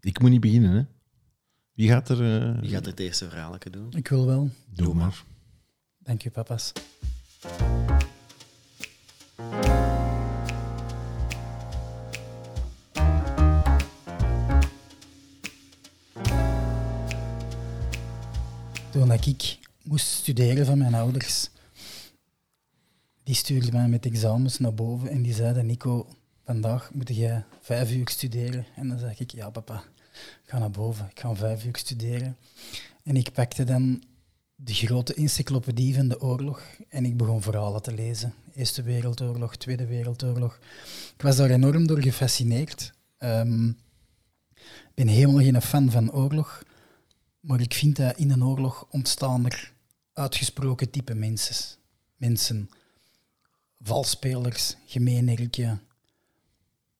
Ik moet niet beginnen, hè? Wie gaat er... eh, Wie gaat er het eerste verhaal doen? Ik wil wel. Doe maar. Dank u, papa's. Toen ik moest studeren van mijn ouders, die stuurden mij met examens naar boven en die zeiden, Nico, vandaag moet jij vijf uur studeren. En dan zeg ik, ja papa, ga naar boven, ik ga vijf uur studeren. En ik pakte dan de grote encyclopedie van de oorlog en ik begon verhalen te lezen. Eerste Wereldoorlog, Tweede Wereldoorlog. Ik was daar enorm door gefascineerd. Ehm, Ik ben helemaal geen fan van oorlog, maar ik vind dat in een oorlog ontstaan er uitgesproken type mensen. Mensen, valspelers, gemeenerken,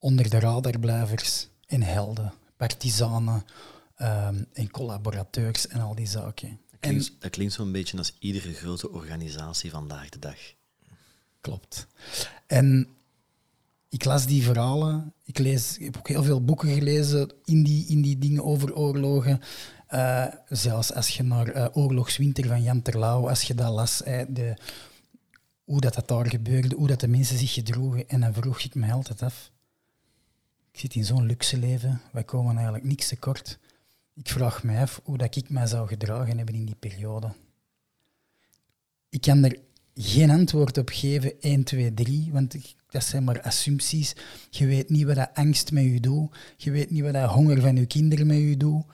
onder de radarblijvers en helden, partizanen ehm, en collaborateurs en al die zaken. Dat klinkt, dat klinkt zo'n beetje als iedere grote organisatie vandaag de dag. Klopt. En ik las die verhalen. Ik, lees, ik heb ook heel veel boeken gelezen in die, in die dingen over oorlogen. Eh, zelfs als je naar eh, Oorlogswinter van Jan Terlouw, als je dat las, de, hoe dat, dat daar gebeurde, hoe dat de mensen zich gedroegen. En dan vroeg ik me altijd af. Ik zit in zo'n luxe leven, wij komen eigenlijk niks tekort. Ik vraag me af hoe dat ik mij zou gedragen hebben in die periode. Ik kan er geen antwoord op geven, 1, 2, 3, want ik- dat zijn maar assumpties. Je weet niet wat dat angst met je doet. Je weet niet wat dat honger van je kinderen met je doet.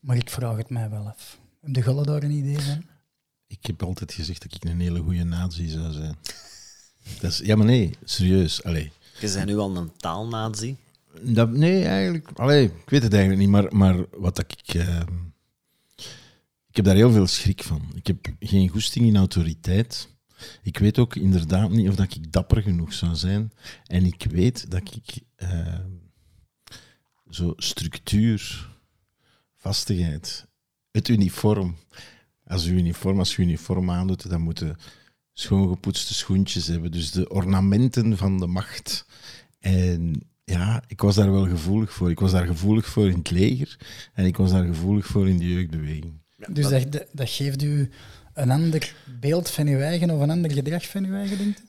Maar ik vraag het mij wel af. Heb de Gulle daar een idee van? Ik heb altijd gezegd dat ik een hele goede nazi zou zijn. Dat is, ja, maar nee, serieus. Allee. Je bent nu al een taalnazi. Nee, eigenlijk. Allee, ik weet het eigenlijk niet, maar, maar wat dat ik. eh, ik heb daar heel veel schrik van. Ik heb geen goesting in autoriteit. Ik weet ook inderdaad niet of dat ik dapper genoeg zou zijn. En ik weet dat ik eh, zo structuur, vastigheid, het uniform. Als je uniform, als je uniform aandoet, dan moeten schoongepoetste schoentjes hebben. Dus de ornamenten van de macht. En ja, ik was daar wel gevoelig voor. Ik was daar gevoelig voor in het leger en ik was daar gevoelig voor in de jeugdbeweging. Dus dat, dat, dat geeft u een ander beeld van uw eigen of een ander gedrag van uw eigen, denkt u?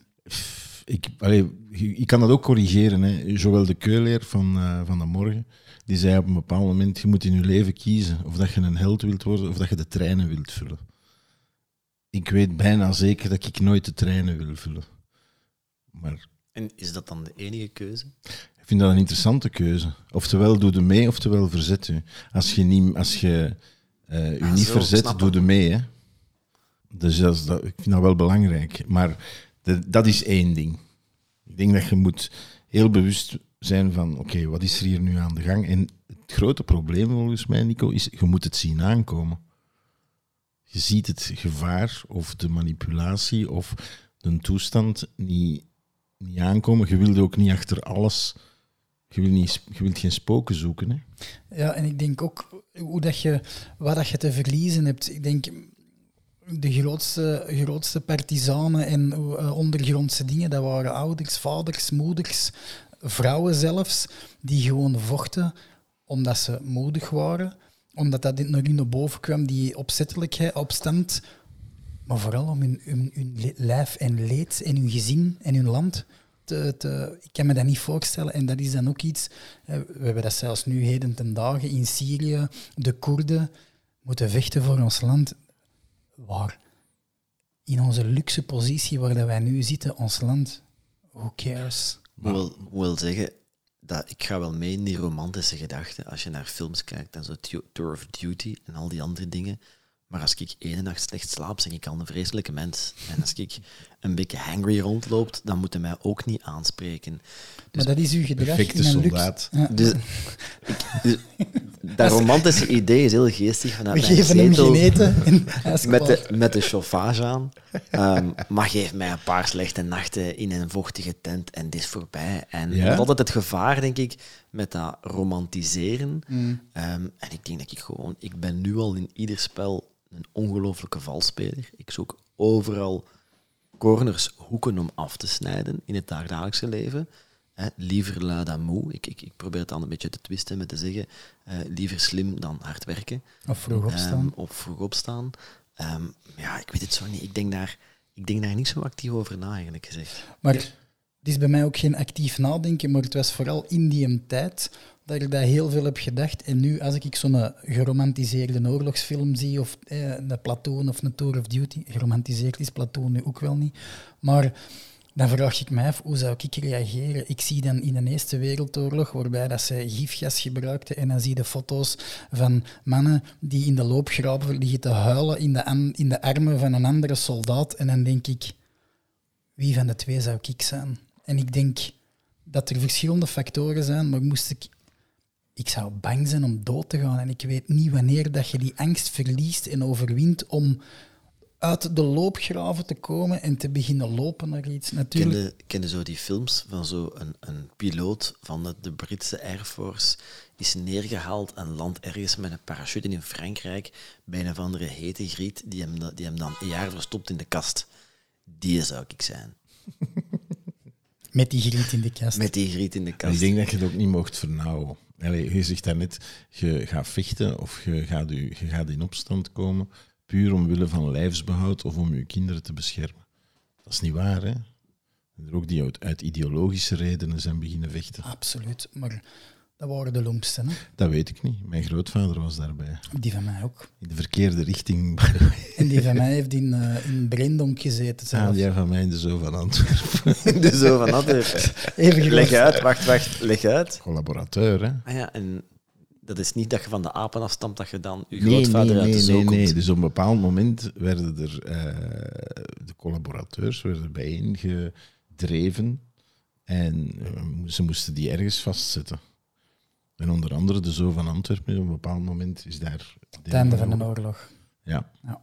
Ik, allee, ik kan dat ook corrigeren. Hè. Joël de Keuleer van, eh, van de morgen, die zei op een bepaald moment, je moet in je leven kiezen of dat je een held wilt worden of dat je de treinen wilt vullen. Ik weet bijna zeker dat ik nooit de treinen wil vullen. Maar En is dat dan de enige keuze? Ik vind dat een interessante keuze. Oftewel doe je mee, oftewel verzet je. Als je, niet, als je Ah, niet zo, verzet, doe je mee. Hè. Dus dat is, dat, ik vind dat wel belangrijk. Maar de- dat is één ding. Ik denk dat je moet heel bewust zijn van, oké, wat is er hier nu aan de gang? En het grote probleem volgens mij, Nico, is je moet het zien aankomen. Je ziet het gevaar of de manipulatie of de toestand niet, niet aankomen. Je wilt ook niet achter alles... Je wilt, niet, je wilt geen spoken zoeken. Hè? Ja, en ik denk ook hoe dat je, wat dat je te verliezen hebt. Ik denk de grootste, grootste partizanen en eh, ondergrondse dingen, dat waren ouders, vaders, moeders, vrouwen zelfs, die gewoon vochten omdat ze moedig waren, omdat dat naar hun boven kwam, die opzettelijkheid, opstand, maar vooral om hun, hun, lijf en leed en hun gezin en hun land Ik kan me dat niet voorstellen en dat is dan ook iets... We hebben dat zelfs nu heden ten dagen in Syrië. De Koerden moeten vechten voor ons land. Waar? In onze luxe positie waar dat wij nu zitten, ons land. Who cares? wil, wil zeggen, dat ik ga wel mee in die romantische gedachten als je naar films kijkt en zo Tour of Duty en al die andere dingen. Maar als ik één nacht slecht slaap, ben ik al een vreselijke mens. En als ik een beetje hangry rondloopt, dan moet hij mij ook niet aanspreken. maar dat is uw gedrag perfecte in een luxe... soldaat. Ja. Dus, ik, dus dat romantische idee is heel geestig vanuit We mijn geven hem zetel geen eten en hij is met de, met de chauffage aan. Ehm, maar geef mij een paar slechte nachten in een vochtige tent en dit is voorbij. En Ja? dat is altijd het gevaar, denk ik, met dat romantiseren. Mm. Ehm, en ik denk dat ik gewoon... Ik ben nu al in ieder spel een ongelofelijke valspeler. Ik zoek overal corners, hoeken om af te snijden in het dagelijkse leven. Hè, liever lui dan moe. Ik, ik, ik probeer het dan een beetje te twisten met te zeggen, eh, liever slim dan hard werken. Of vroeg opstaan. Ehm, of vroeg opstaan. Ehm, ja, ik weet het zo niet. Ik denk daar, ik denk daar niet zo actief over na, eigenlijk gezegd. Maar het is bij mij ook geen actief nadenken, maar het was vooral in die tijd dat ik daar heel veel heb gedacht. En nu, als ik zo'n geromantiseerde oorlogsfilm zie, of eh, een Platoon of een Tour of Duty, geromantiseerd is Platoon nu ook wel niet, maar dan vraag ik mij af, hoe zou ik reageren? Ik zie dan in de Eerste Wereldoorlog, waarbij dat ze gifgas gebruikten, en dan zie je de foto's van mannen die in de loopgraven liggen te huilen in de, in de armen van een andere soldaat. En dan denk ik, wie van de twee zou ik zijn? En ik denk dat er verschillende factoren zijn, maar moest ik... Ik zou bang zijn om dood te gaan en ik weet niet wanneer dat je die angst verliest en overwint om uit de loopgraven te komen en te beginnen lopen naar iets. Natuurlijk, Kende, kende zo die films van zo een, een piloot van de, de Britse Air Force is neergehaald en landt ergens met een parachute in Frankrijk bij een of andere hete griet die hem, die hem dan een jaar verstopt in de kast. Die zou ik zijn. met die griet in de kast. Met die griet in de En kast. ik denk dat je het ook niet mocht vernauwen. Allee, je zegt daarnet, je gaat vechten of je gaat, u, je gaat in opstand komen, puur omwille van lijfsbehoud of om je kinderen te beschermen. Dat is niet waar, hè? Er ook die uit, uit ideologische redenen zijn beginnen vechten. Absoluut, maar dat waren de lompsten. Hè? Dat weet ik niet. Mijn grootvader was daarbij. Die van mij ook. In de verkeerde richting. En die van mij heeft in, eh in Brendonk gezeten. zelf. Ah, jij van mij in de zo van Antwerpen. de zo van Antwerpen. Even. Leg uit, wacht, wacht, leg uit. Collaborateur, hè? Ah ja, en dat is niet dat je van de apen afstamt, dat je dan je Nee, grootvader nee, uit de nee, zoo nee, komt. nee. Dus op een bepaald moment werden er eh, de collaborateurs werden bijeengedreven en eh, ze moesten die ergens vastzetten. En onder andere de Zoo van Antwerpen, op een bepaald moment is daar... Het einde van de oorlog. Ja. Ja.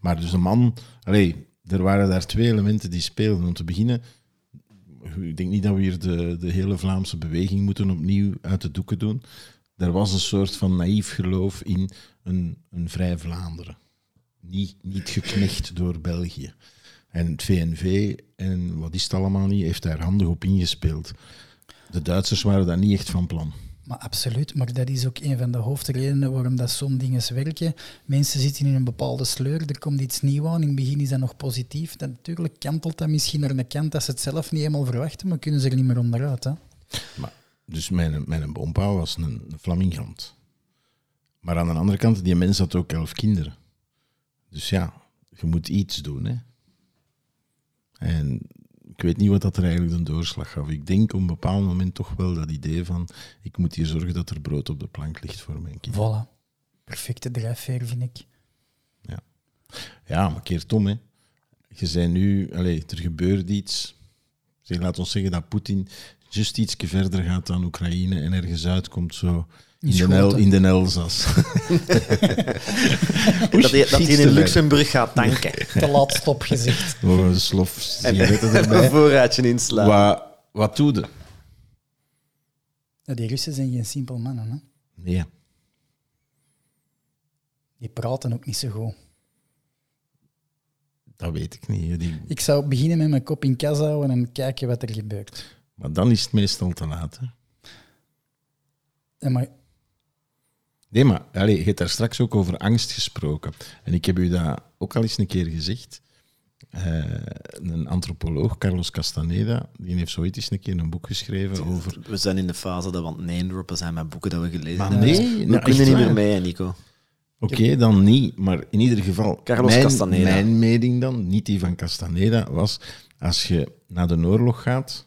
Maar dus de man... Allee, er waren daar twee elementen die speelden. Om te beginnen, ik denk niet dat we hier de, de hele Vlaamse beweging moeten opnieuw uit de doeken doen. Er was een soort van naïef geloof in een, een vrij Vlaanderen. Niet, niet geknecht door België. En het VNV en wat is het allemaal niet, heeft daar handig op ingespeeld. De Duitsers waren daar niet echt van plan. Maar absoluut, maar dat is ook een van de hoofdredenen waarom dat zo'n dingen werken. Mensen zitten in een bepaalde sleur, er komt iets nieuws aan, in het begin is dat nog positief. Dan natuurlijk kantelt dat misschien naar een kant dat ze het zelf niet helemaal verwachten, maar kunnen ze er niet meer onderuit. Hè? Maar, dus mijn, mijn was een, een flamingant. Maar aan de andere kant, die mens had ook elf kinderen. Dus ja, je moet iets doen. Hè. En ik weet niet wat dat er eigenlijk de doorslag gaf. Ik denk op een bepaald moment toch wel dat idee van ik moet hier zorgen dat er brood op de plank ligt voor mijn kinderen. Voilà. Perfecte drijfveer, vind ik. Ja, maar keert om, hè. Je zei nu, allez, er gebeurt iets. Zeg, laat ons zeggen dat Poetin juist iets verder gaat dan Oekraïne en ergens uitkomt zo in In de, El, Schoten. in de Elzas. Dat hij, dat hij in Luxemburg gaat tanken. Te laat stopgezicht. Nog een slof een erbij. voorraadje inslaan. Wat, wat doe je? Ja, die Russen zijn geen simpel mannen. Hè? Nee. Die praten ook niet zo goed. Dat weet ik niet. Die, Ik zou beginnen met mijn kop in kas houden en kijken wat er gebeurt. maar dan is het meestal te laat. Hè. En maar Nee, maar allez, je hebt daar straks ook over angst gesproken. En ik heb u dat ook al eens een keer gezegd. Eh, een antropoloog, Carlos Castaneda, die heeft zoiets eens een keer een boek geschreven over... We zijn in de fase dat we aan het name-droppen zijn met boeken dat we gelezen Maar hebben. nee, Dus we nou, kunnen niet meer mee, Nico. Oké, dan niet. Maar in ieder geval, Carlos mijn, Castaneda. mijn mening dan, niet die van Castaneda, was als je naar de oorlog gaat,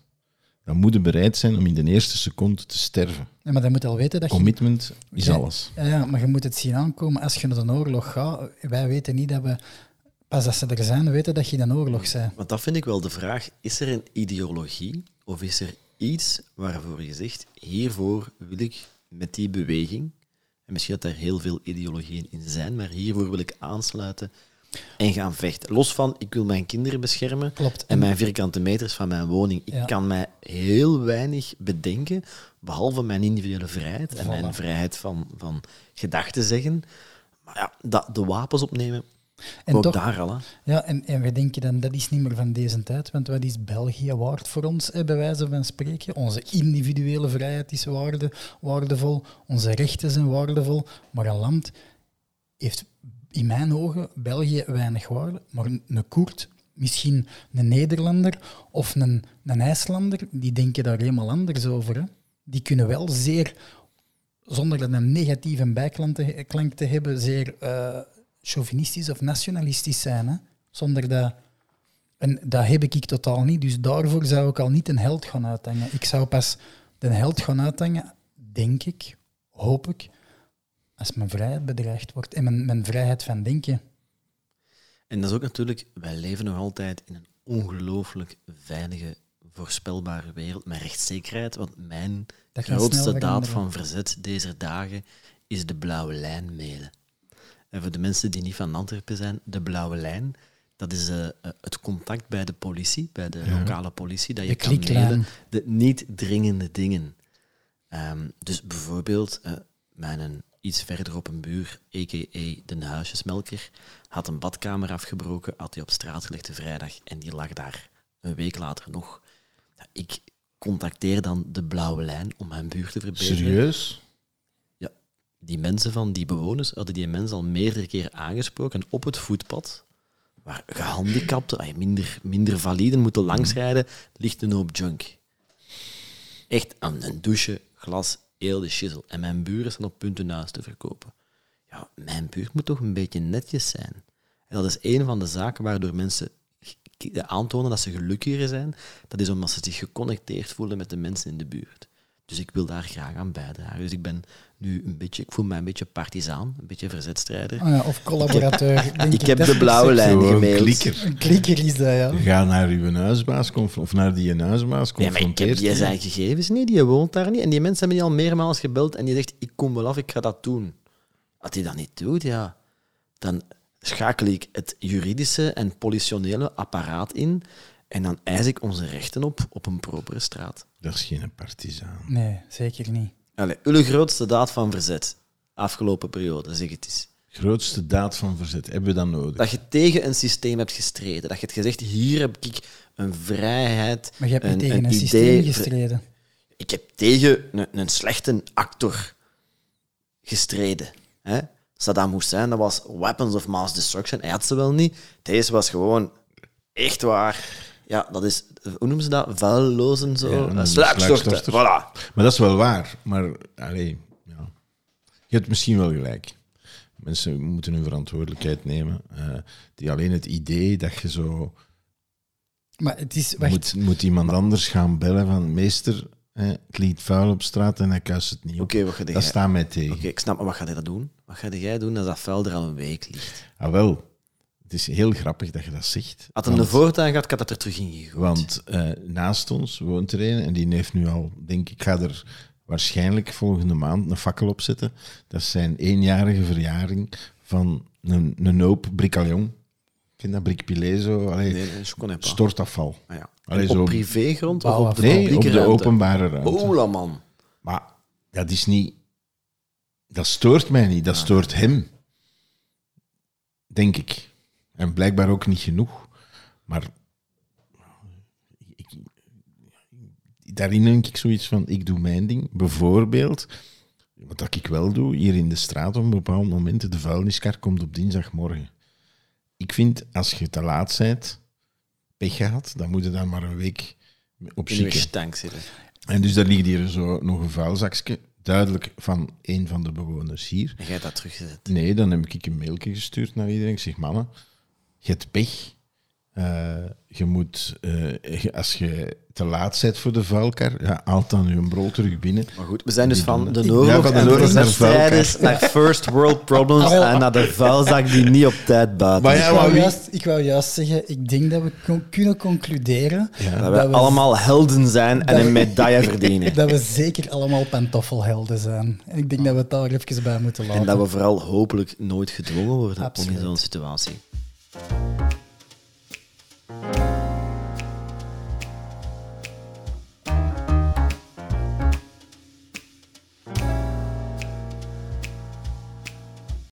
dan moet je bereid zijn om in de eerste seconde te sterven. Ja, maar dan moet je al weten dat je... Commitment is Ja. alles. Ja, ja, maar je moet het zien aankomen. Als je naar een oorlog gaat, wij weten niet dat we... Pas als ze er zijn, weten dat je in een oorlog bent. Want dat vind ik wel de vraag. Is er een ideologie of is er iets waarvoor je zegt, hiervoor wil ik met die beweging, en misschien dat er heel veel ideologieën in zijn, maar hiervoor wil ik aansluiten en gaan vechten. Los van, ik wil mijn kinderen beschermen Klopt. en mijn vierkante meters van mijn woning. Ik Ja. kan mij heel weinig bedenken, behalve mijn individuele vrijheid en mijn vrijheid van, van gedachten zeggen. Maar ja, dat, de wapens opnemen, En Ook toch, daar al, hè. ja, en, en we denken dan, dat is niet meer van deze tijd, want wat is België waard voor ons, hè, bij wijze van spreken? Onze individuele vrijheid is waarde, waardevol, onze rechten zijn waardevol, maar een land heeft in mijn ogen België weinig waarde, maar een, een Koert, misschien een Nederlander of een, een IJslander, die denken daar helemaal anders over. Hè. Die kunnen wel zeer, zonder dat een negatieve bijklank te, hebben, zeer eh, chauvinistisch of nationalistisch zijn. Hè. Zonder dat... En dat heb ik totaal niet, dus daarvoor zou ik al niet een held gaan uithangen. Ik zou pas de held gaan uithangen, denk ik, hoop ik, als mijn vrijheid bedreigd wordt en mijn, mijn vrijheid van denken. En dat is ook natuurlijk, wij leven nog altijd in een ongelooflijk veilige, voorspelbare wereld met rechtszekerheid. Want mijn grootste daad van verzet deze dagen is de blauwe lijn mailen. En voor de mensen die niet van Antwerpen zijn, de blauwe lijn, dat is eh, eh, het contact bij de politie, bij de lokale politie, dat je De kan mailen de niet dringende dingen. Ehm, dus bijvoorbeeld, eh, mijn iets verder op een buur, a.k.a. de huisjesmelker, had een badkamer afgebroken, had hij op straat gelegd de vrijdag en die lag daar een week later nog. Ik contacteer dan de blauwe lijn om mijn buurt te verbeteren. Serieus? Ja, die mensen van die bewoners hadden die mensen al meerdere keren aangesproken. En op het voetpad, waar gehandicapten, minder, minder validen moeten langsrijden, ligt een hoop junk. Echt een, een douche, glas, de shizzle. En mijn buren staan op punt hun huis te verkopen. Ja, mijn buurt moet toch een beetje netjes zijn. En dat is een van de zaken waardoor mensen aantonen dat ze gelukkiger zijn. Dat is omdat ze zich geconnecteerd voelen met de mensen in de buurt. Dus ik wil daar graag aan bijdragen. Dus ik ben nu een beetje, ik voel mij een beetje partizaan, een beetje verzetstrijder. Ah ja, of collaborateur. Ik heb de blauwe lijn gemaild. klikker. Een klikker is dat, ja. Ga naar uw huisbaas of naar die huisbaas, Nee, maar ik heb die. zijn gegevens niet, die woont daar niet. En die mensen hebben die al meermaals gebeld en die zegt, ik kom wel af, ik ga dat doen. Als hij dat niet doet, ja, dan schakel ik het juridische en politionele apparaat in en dan eis ik onze rechten op op een propere straat. Dat is geen partizaan. Nee, zeker niet. Allee, uw grootste daad van verzet, afgelopen periode, zeg het eens. Grootste daad van verzet. Hebben we dat nodig? Dat je tegen een systeem hebt gestreden. Dat je hebt gezegd, hier heb ik een vrijheid, Maar je hebt niet een, tegen een, een systeem idee. gestreden. Ik heb tegen een, een slechte actor gestreden. Hè? Saddam Hussein, dat was weapons of mass destruction. Hij had ze wel niet. Deze was gewoon echt waar. Ja, dat is, hoe noemen ze dat? Vuillozen zo? Ja, Eh. Voilà. Maar dat is wel waar. Maar allee, ja. je hebt misschien wel gelijk. Mensen moeten hun verantwoordelijkheid nemen. Eh, die alleen het idee dat je zo Maar het is... Wacht, moet, moet iemand anders gaan bellen van meester, eh, het liet vuil op straat en hij kuist het niet op. Oké, wat ga dat jij... staat mij tegen. Oké, ik snap, maar wat ga je dat doen? Wat ga jij doen als dat vuil er al een week ligt? Ah, wel, het is heel grappig dat je dat zegt. Had hem de voortuin gehad, ik had dat er terug in gegooid. Want eh, naast ons woont er een en die heeft nu al, denk ik, ga er waarschijnlijk volgende maand een fakkel op zetten. Dat is zijn eenjarige verjaring van een, een hoop bricalion. Ken dat bricpilé zo? Allee, Nee, stortafval. Ah, ja. Allee, op zo- privégrond of op de Nee, op de ruimte? openbare ruimte. Ola, man. Maar dat is niet... Dat stoort mij niet, dat stoort hem. Denk ik. En blijkbaar ook niet genoeg. Maar ik, daarin denk ik zoiets van, ik doe mijn ding. Bijvoorbeeld, wat dat ik wel doe, hier in de straat op een bepaald moment, de vuilniskar komt op dinsdagmorgen. Ik vind, als je te laat bent, pech gehad, dan moet je dan maar een week op zitten. En dus daar ligt hier zo nog een vuilzakje, duidelijk van een van de bewoners hier. En jij dat teruggezet. Nee, dan heb ik een mailje gestuurd naar iedereen. Ik zeg, mannen, je hebt pech. Eh, je moet, eh, als je te laat bent voor de vuilkar, ja, haal dan je brol terug binnen. Maar goed, we zijn dus van de oorlog de en oorlog naar first world problems wel. en naar de vuilzak die niet op tijd buiten Maar is. ja, ik, wou juist, ik wou juist zeggen, ik denk dat we con- kunnen concluderen Ja. Dat we- allemaal helden zijn en een medaille verdienen. dat we zeker allemaal pantoffelhelden zijn. En ik denk dat we het daar even bij moeten laten. En dat we vooral hopelijk nooit gedwongen worden om in zo'n situatie you